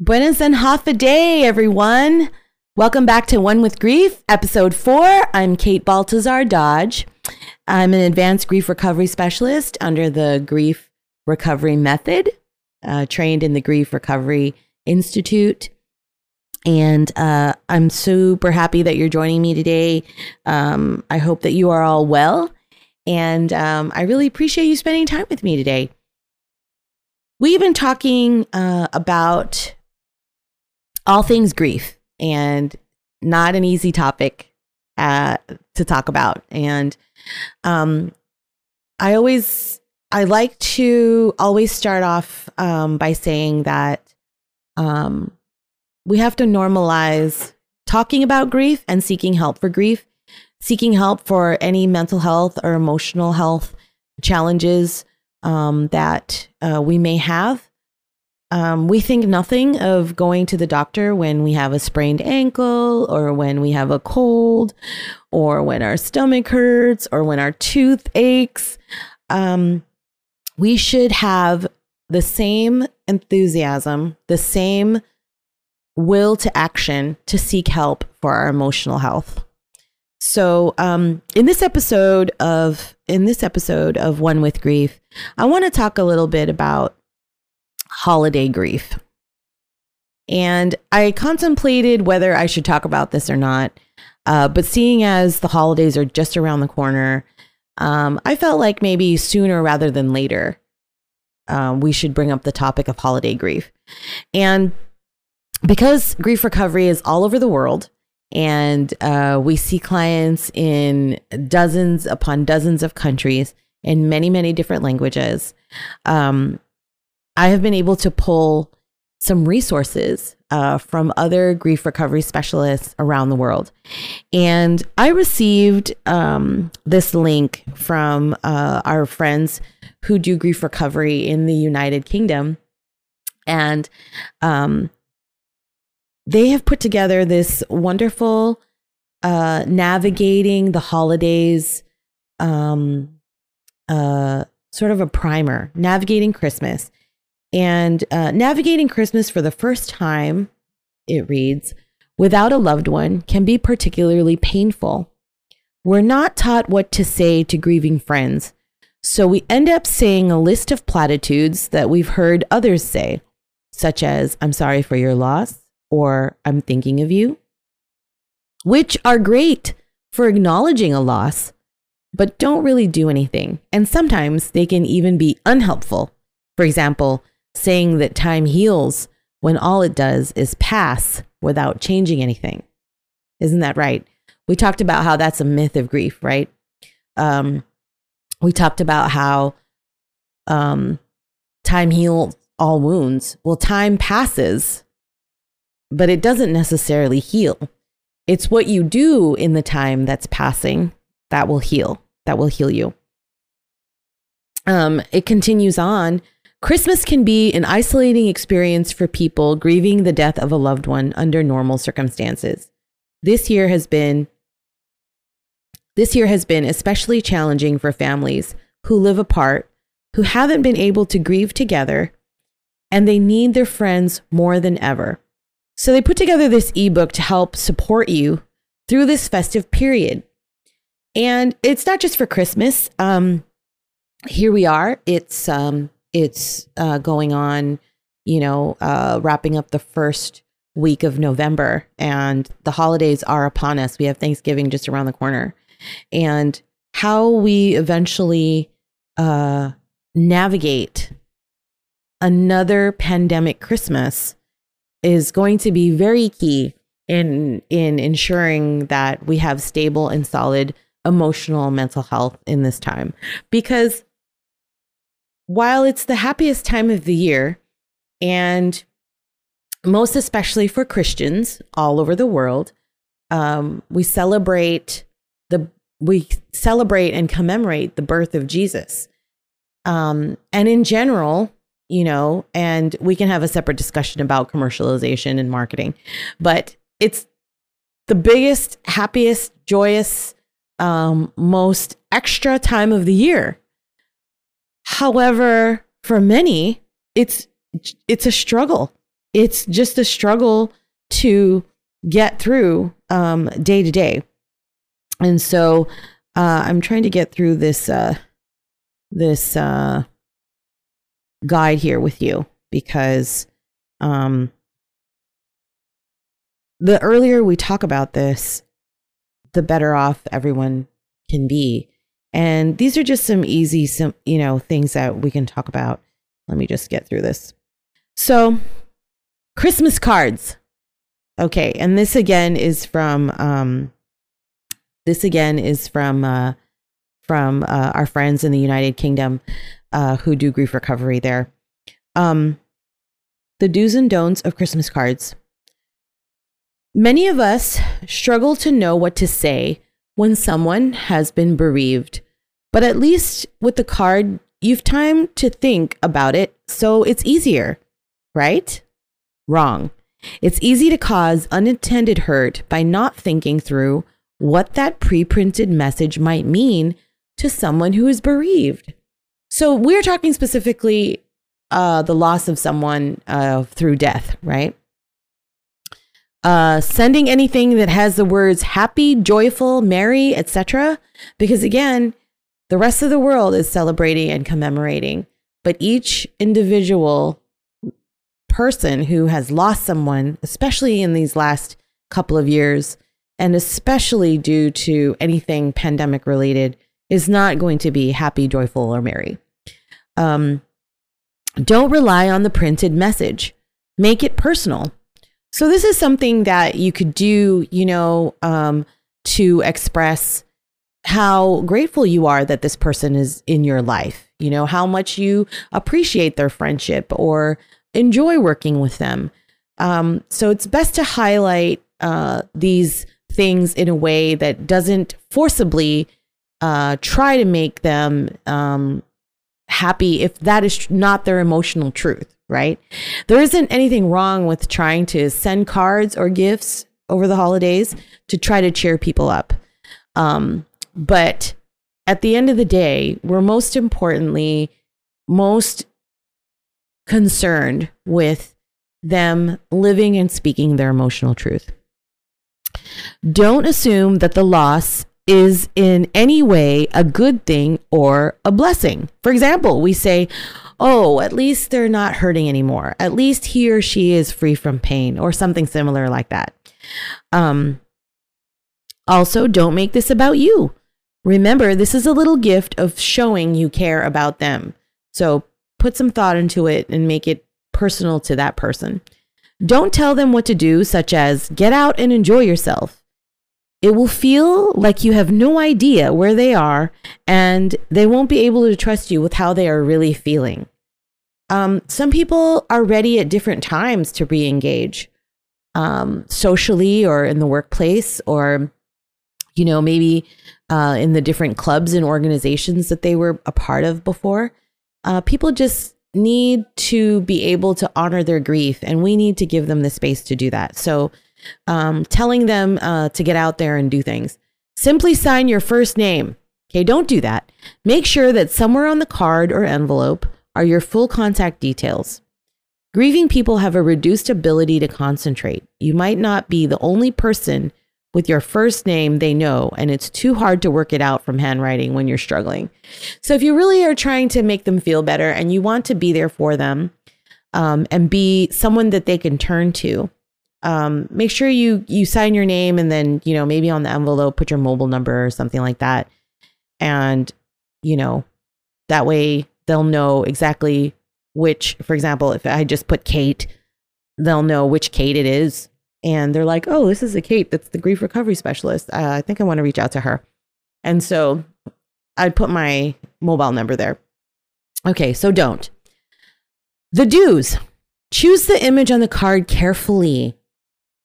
Buenas and Hafa Adai, everyone. Welcome back to One with Grief, episode four. I'm Kate Baltazar Dodge. I'm an advanced grief recovery specialist under the Grief Recovery Method, uh, trained in the Grief Recovery Institute. And uh, I'm super happy that you're joining me today. Um, I hope that you are all well. And um, I really appreciate you spending time with me today. We've been talking uh, about all things grief and not an easy topic uh, to talk about. And um, I always, I like to always start off um, by saying that um, we have to normalize talking about grief and seeking help for grief, seeking help for any mental health or emotional health challenges um, that uh, we may have. Um, we think nothing of going to the doctor when we have a sprained ankle or when we have a cold or when our stomach hurts or when our tooth aches. Um, we should have the same enthusiasm, the same will to action to seek help for our emotional health. So, um, in this episode of in this episode of One with Grief, I want to talk a little bit about holiday grief. And I contemplated whether I should talk about this or not. Uh, but seeing as the holidays are just around the corner, um, I felt like maybe sooner rather than later, uh, we should bring up the topic of holiday grief. And because grief recovery is all over the world, and uh, we see clients in dozens upon dozens of countries in many, many different languages. Um, I have been able to pull some resources uh, from other grief recovery specialists around the world. And I received um, this link from uh, our friends who do grief recovery in the United Kingdom. And um, they have put together this wonderful uh, navigating the holidays um, uh, sort of a primer, navigating Christmas. And uh, navigating Christmas for the first time, it reads, without a loved one can be particularly painful. We're not taught what to say to grieving friends, so we end up saying a list of platitudes that we've heard others say, such as, I'm sorry for your loss, or I'm thinking of you, which are great for acknowledging a loss, but don't really do anything. And sometimes they can even be unhelpful. For example, saying that time heals when all it does is pass without changing anything. Isn't that right? We talked about how that's a myth of grief, right? Um, we talked about how um, time heals all wounds. Well, time passes, but it doesn't necessarily heal. It's what you do in the time that's passing that will heal, that will heal you. Um, it continues on Christmas can be an isolating experience for people grieving the death of a loved one under normal circumstances. This year has been this year has been especially challenging for families who live apart, who haven't been able to grieve together, and they need their friends more than ever. So they put together this ebook to help support you through this festive period. And it's not just for Christmas. Um, here we are. It's um, it's uh, going on, you know, uh, wrapping up the first week of November, and the holidays are upon us. We have Thanksgiving just around the corner, and how we eventually uh, navigate another pandemic Christmas is going to be very key in in ensuring that we have stable and solid emotional mental health in this time because while it's the happiest time of the year, and most especially for Christians all over the world, um, we celebrate the we celebrate and commemorate the birth of Jesus. Um, and in general, you know, and we can have a separate discussion about commercialization and marketing, but it's the biggest, happiest, joyous, um, most extra time of the year However, for many, it's it's a struggle. it's just a struggle to get through um, day to day. And so uh, I'm trying to get through this uh, this uh, guide here with you because um, the earlier we talk about this, the better off everyone can be. And these are just some easy, some you know things that we can talk about. Let me just get through this. So, Christmas cards. Okay, and this again is from um, this again is from uh, from uh, our friends in the United Kingdom uh, who do grief recovery there. Um, the do's and don'ts of Christmas cards. Many of us struggle to know what to say when someone has been bereaved, but at least with the card, you've time to think about it, so it's easier, right? Wrong. It's easy to cause unintended hurt by not thinking through what that pre printed message might mean to someone who is bereaved. So, we're talking specifically uh, the loss of someone uh, through death, right? Uh, sending anything that has the words happy, joyful, merry, etc. Because again, the rest of the world is celebrating and commemorating, but each individual person who has lost someone, especially in these last couple of years, and especially due to anything pandemic related, is not going to be happy, joyful, or merry. Um, don't rely on the printed message. Make it personal. So this is something that you could do, you know, um, to express how grateful you are that this person is in your life. You know, how much you appreciate their friendship or enjoy working with them. Um, so it's best to highlight uh, these things in a way that doesn't forcibly uh, try to make them um, happy if that is not their emotional truth, right? There isn't anything wrong with trying to send cards or gifts over the holidays to try to cheer people up. Um, but at the end of the day, we're most importantly most concerned with them living and speaking their emotional truth. Don't assume that the loss is in any way a good thing or a blessing. For example, we say, Oh, at least they're not hurting anymore. At least he or she is free from pain, or something similar like that. Um, also, don't make this about you. Remember, this is a little gift of showing you care about them. So put some thought into it and make it personal to that person. Don't tell them what to do, such as get out and enjoy yourself. It will feel like you have no idea where they are and they won't be able to trust you with how they are really feeling. Um, some people are ready at different times to re engage um, socially or in the workplace or, you know, maybe uh, in the different clubs and organizations that they were a part of before uh, people just need to be able to honor their grief, and we need to give them the space to do that. So, um, telling them uh, to get out there and do things. Simply sign your first name. Okay, don't do that. Make sure that somewhere on the card or envelope are your full contact details. Grieving people have a reduced ability to concentrate. You might not be the only person with your first name they know, and it's too hard to work it out from handwriting when you're struggling. So, if you really are trying to make them feel better and you want to be there for them um, and be someone that they can turn to, um, make sure you you sign your name and then you know maybe on the envelope put your mobile number or something like that, and you know that way they'll know exactly which. For example, if I just put Kate, they'll know which Kate it is and they're like, "Oh, this is a Kate. That's the grief recovery specialist. Uh, I think I want to reach out to her." And so I'd put my mobile number there. Okay, so don't. The do's. Choose the image on the card carefully.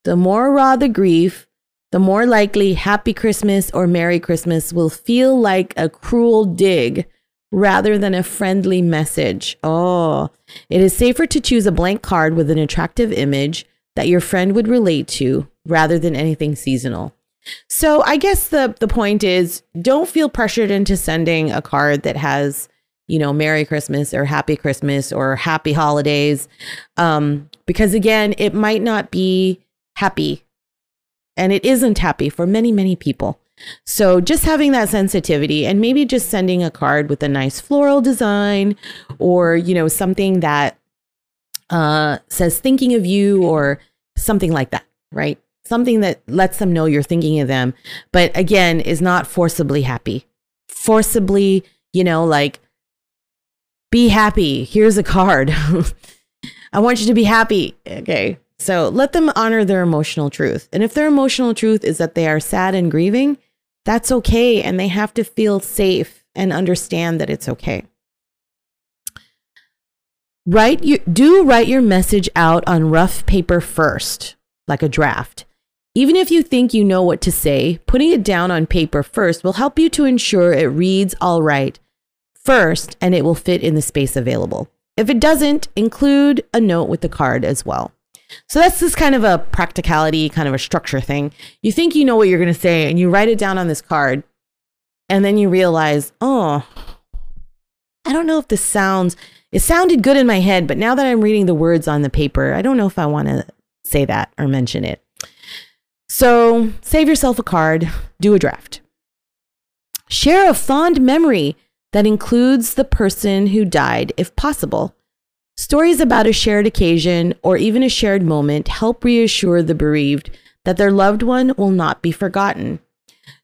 The more raw the grief, the more likely Happy Christmas or Merry Christmas will feel like a cruel dig rather than a friendly message. Oh, it is safer to choose a blank card with an attractive image that your friend would relate to rather than anything seasonal. So I guess the the point is don't feel pressured into sending a card that has, you know, Merry Christmas or Happy Christmas or Happy Holidays. Um, Because again, it might not be happy and it isn't happy for many, many people. So just having that sensitivity and maybe just sending a card with a nice floral design or, you know, something that uh, says thinking of you or something like that, right? Something that lets them know you're thinking of them, but again, is not forcibly happy. Forcibly, you know, like, be happy. Here's a card. I want you to be happy. Okay. So let them honor their emotional truth. And if their emotional truth is that they are sad and grieving, that's okay. And they have to feel safe and understand that it's okay. Write you do write your message out on rough paper first, like a draft. Even if you think you know what to say, putting it down on paper first will help you to ensure it reads all right first and it will fit in the space available. If it doesn't, include a note with the card as well. So that's just kind of a practicality, kind of a structure thing. You think you know what you're going to say and you write it down on this card, and then you realize, oh, I don't know if this sounds, it sounded good in my head, but now that I'm reading the words on the paper, I don't know if I want to say that or mention it. So save yourself a card, do a draft. Share a fond memory that includes the person who died if possible. Stories about a shared occasion or even a shared moment help reassure the bereaved that their loved one will not be forgotten.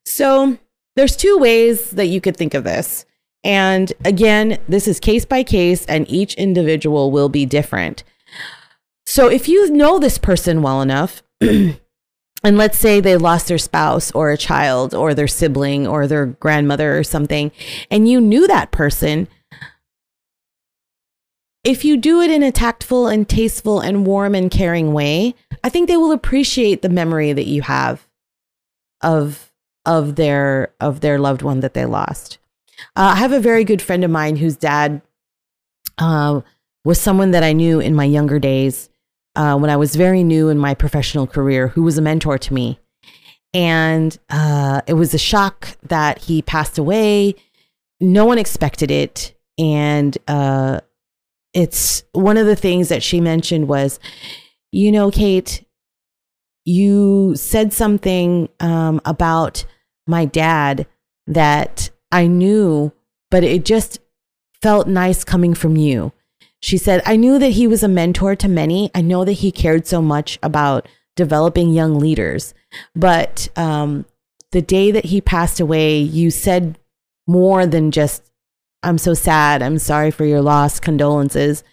So, there's two ways that you could think of this. And again, this is case by case, and each individual will be different. So, if you know this person well enough, and let's say they lost their spouse or a child or their sibling or their grandmother or something, and you knew that person, if you do it in a tactful and tasteful and warm and caring way, I think they will appreciate the memory that you have of of their of their loved one that they lost. Uh, I have a very good friend of mine whose dad uh, was someone that I knew in my younger days uh, when I was very new in my professional career, who was a mentor to me. And uh, it was a shock that he passed away. No one expected it. And uh, it's one of the things that she mentioned was, you know, Kate, you said something um, about my dad that I knew, but it just felt nice coming from you. She said, I knew that he was a mentor to many. I know that he cared so much about developing young leaders. But um, the day that he passed away, you said more than just I'm so sad. I'm sorry for your loss. Condolences.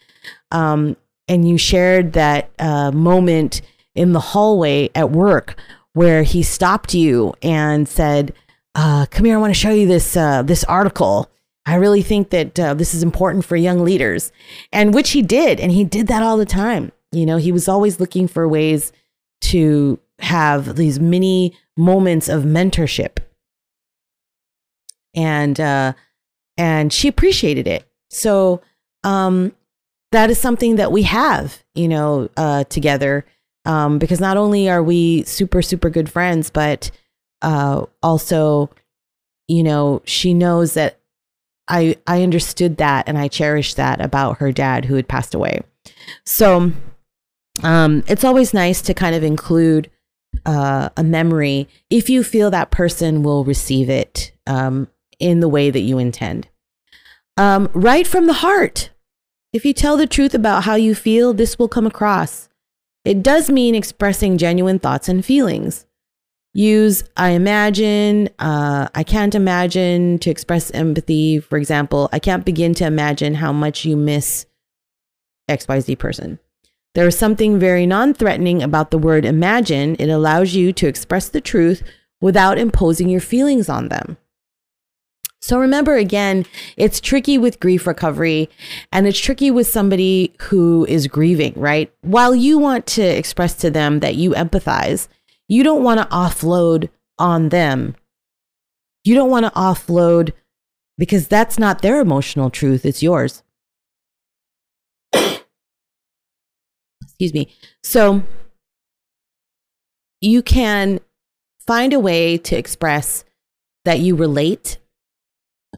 Um, and you shared that uh, moment in the hallway at work where he stopped you and said, uh, "Come here. I want to show you this uh, this article. I really think that uh, this is important for young leaders," and which he did, and he did that all the time. You know, he was always looking for ways to have these mini moments of mentorship, and uh, and she appreciated it. So um, that is something that we have, you know, uh, together. Um, because not only are we super super good friends, but uh, also, you know, she knows that I I understood that and I cherished that about her dad who had passed away. So um, it's always nice to kind of include uh, a memory if you feel that person will receive it um, in the way that you intend. Um, right from the heart. If you tell the truth about how you feel, this will come across. It does mean expressing genuine thoughts and feelings. Use I imagine, uh, I can't imagine to express empathy. For example, I can't begin to imagine how much you miss XYZ person. There is something very non threatening about the word imagine. It allows you to express the truth without imposing your feelings on them. So remember again, it's tricky with grief recovery and it's tricky with somebody who is grieving, right? While you want to express to them that you empathize, you don't want to offload on them. You don't want to offload because that's not their emotional truth, it's yours. Excuse me. So you can find a way to express that you relate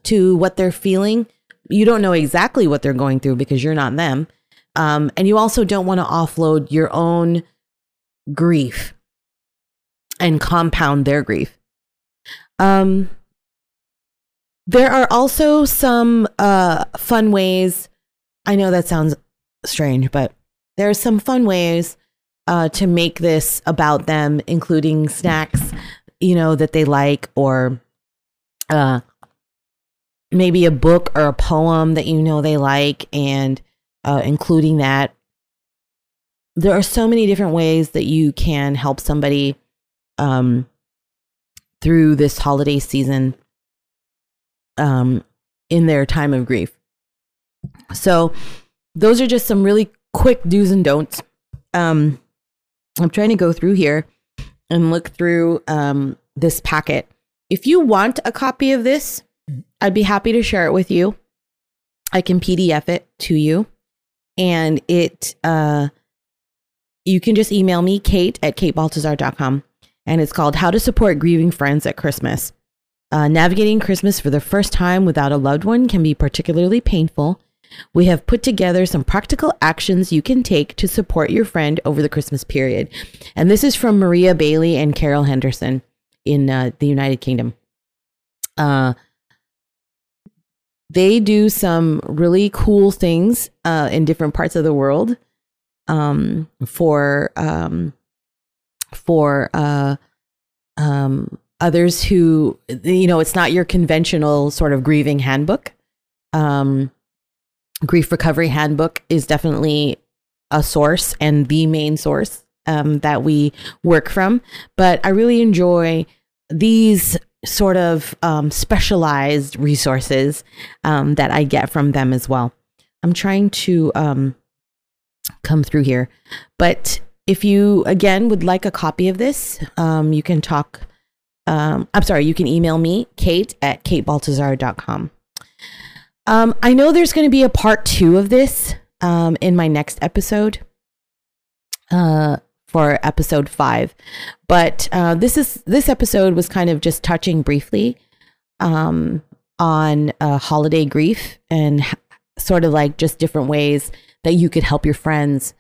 to what they're feeling. You don't know exactly what they're going through because you're not them. Um, and you also don't want to offload your own grief and compound their grief. Um, there are also some uh, fun ways. I know that sounds strange, but there are some fun ways uh, to make this about them, including snacks, you know, that they like, or uh, maybe a book or a poem that you know they like, and uh, including that. There are so many different ways that you can help somebody um, through this holiday season um, in their time of grief. So, those are just some really quick do's and don'ts. Um, I'm trying to go through here and look through um, this packet. If you want a copy of this, I'd be happy to share it with you. I can PDF it to you, and it uh, you can just email me Kate at katebaltazar.com, and it's called "How to Support Grieving Friends at Christmas." Uh, navigating Christmas for the first time without a loved one can be particularly painful, we have put together some practical actions you can take to support your friend over the Christmas period. And this is from Maria Bailey and Carol Henderson in uh, the United Kingdom. Uh, they do some really cool things uh, in different parts of the world um, for um, for uh, um, others who you know it's not your conventional sort of grieving handbook. Um, Grief Recovery Handbook is definitely a source and the main source um, that we work from. But I really enjoy these sort of um, specialized resources um, that I get from them as well. I'm trying to um, come through here. But if you, again, would like a copy of this, um, you can talk. Um, I'm sorry, you can email me, kate at katebaltazar.com. Um, I know there's going to be a part two of this um, in my next episode uh, for episode five, but uh, this is this episode was kind of just touching briefly um, on uh, holiday grief and sort of like just different ways that you could help your friends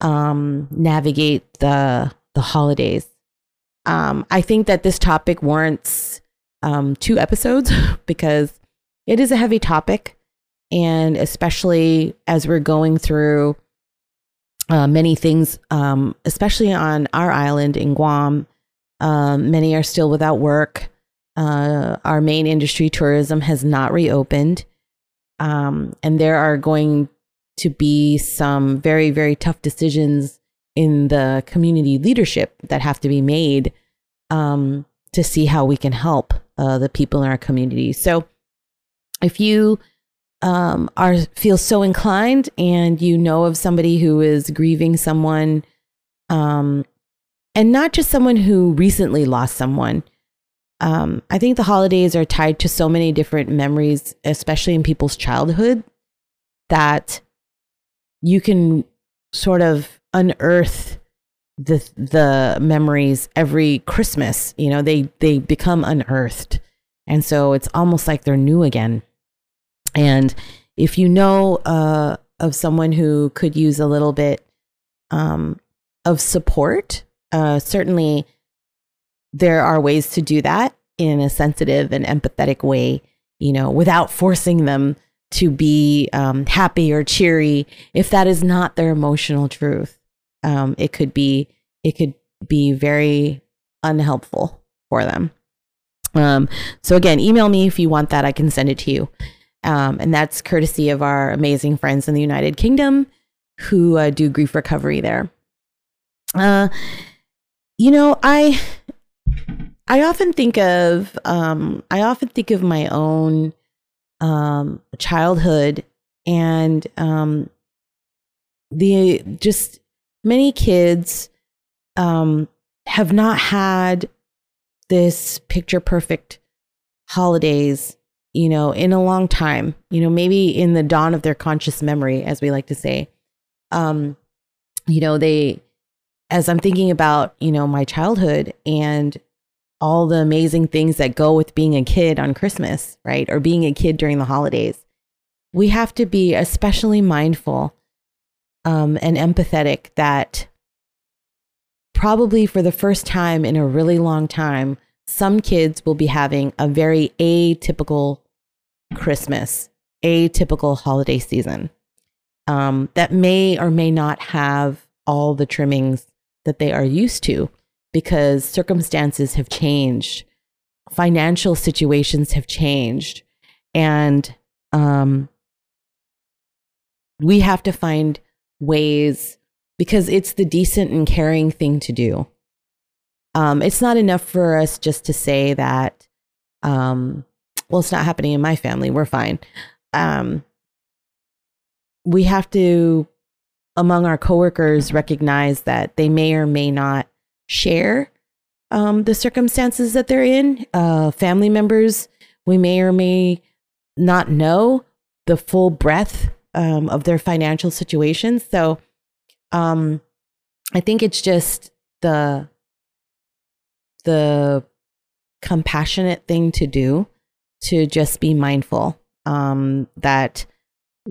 um, navigate the the holidays. Um, I think that this topic warrants um, two episodes because it is a heavy topic. And especially as we're going through uh, many things, um, especially on our island in Guam, um, many are still without work. Uh, our main industry, tourism, has not reopened. Um, and there are going to be some very, very tough decisions in the community leadership that have to be made um, to see how we can help uh, the people in our community. So, if you um, are feel so inclined and you know of somebody who is grieving someone, um, and not just someone who recently lost someone. Um, I think the holidays are tied to so many different memories, especially in people's childhood, that you can sort of unearth the the memories every Christmas. You know, they they become unearthed, and so it's almost like they're new again. And if you know uh, of someone who could use a little bit um, of support, uh, certainly there are ways to do that in a sensitive and empathetic way, you know, without forcing them to be um, happy or cheery. If that is not their emotional truth, um, it could be it could be very unhelpful for them. Um, so again, email me if you want that. I can send it to you. Um, and that's courtesy of our amazing friends in the United Kingdom who uh, do grief recovery there. Uh, you know, I I often think of um, I often think of my own um, childhood and um, the just many kids um, have not had this picture perfect holidays you know, in a long time, you know, maybe in the dawn of their conscious memory, as we like to say. Um, you know, they, as I'm thinking about, you know, my childhood and all the amazing things that go with being a kid on Christmas, right? Or being a kid during the holidays, we have to be especially mindful um, and empathetic that probably for the first time in a really long time, some kids will be having a very atypical Christmas, atypical holiday season um, that may or may not have all the trimmings that they are used to because circumstances have changed, financial situations have changed, and um, we have to find ways because it's the decent and caring thing to do. Um, it's not enough for us just to say that, um, well, it's not happening in my family. We're fine. Um, we have to, among our coworkers, recognize that they may or may not share um, the circumstances that they're in. Uh, family members, we may or may not know the full breadth um, of their financial situations. So um, I think it's just the the compassionate thing to do to just be mindful um, that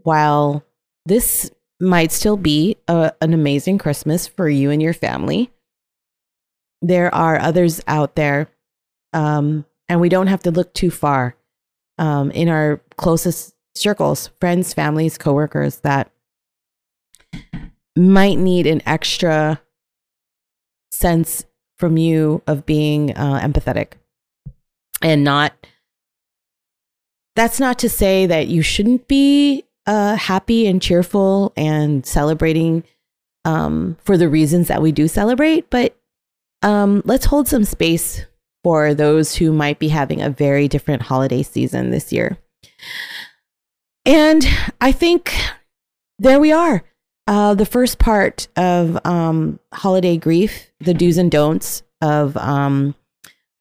while this might still be a, an amazing Christmas for you and your family, there are others out there, um, and we don't have to look too far um, in our closest circles, friends, families, coworkers that might need an extra sense from you of being uh, empathetic. And not that's not to say that you shouldn't be uh, happy and cheerful and celebrating um, for the reasons that we do celebrate but um, let's hold some space for those who might be having a very different holiday season this year. And i think there we are. Uh, the first part of um, holiday grief, the do's and don'ts of um,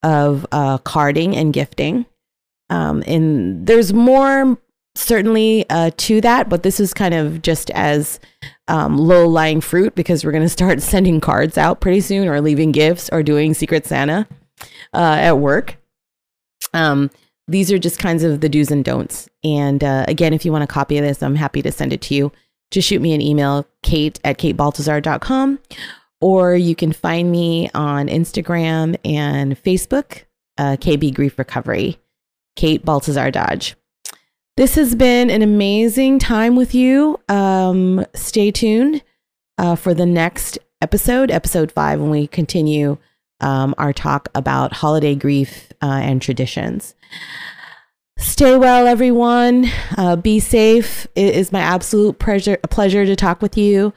of uh, carding and gifting, um, and there's more certainly uh, to that, but this is kind of just as um, low lying fruit because we're going to start sending cards out pretty soon, or leaving gifts, or doing Secret Santa uh, at work. Um, these are just kinds of the do's and don'ts. And uh, again, if you want a copy of this, I'm happy to send it to you just shoot me an email, kate at katebaltazar.com, or you can find me on Instagram and Facebook, uh, KB Grief Recovery, Kate Baltazar Dodge. This has been an amazing time with you. Um, stay tuned uh, for the next episode, episode five, when we continue um, our talk about holiday grief uh, and traditions. Stay well, everyone. Uh, be safe. It is my absolute pleasure, pleasure to talk with you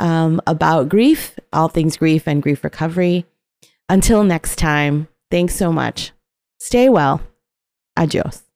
um, about grief, all things grief and grief recovery. Until next time, thanks so much. Stay well. Adios.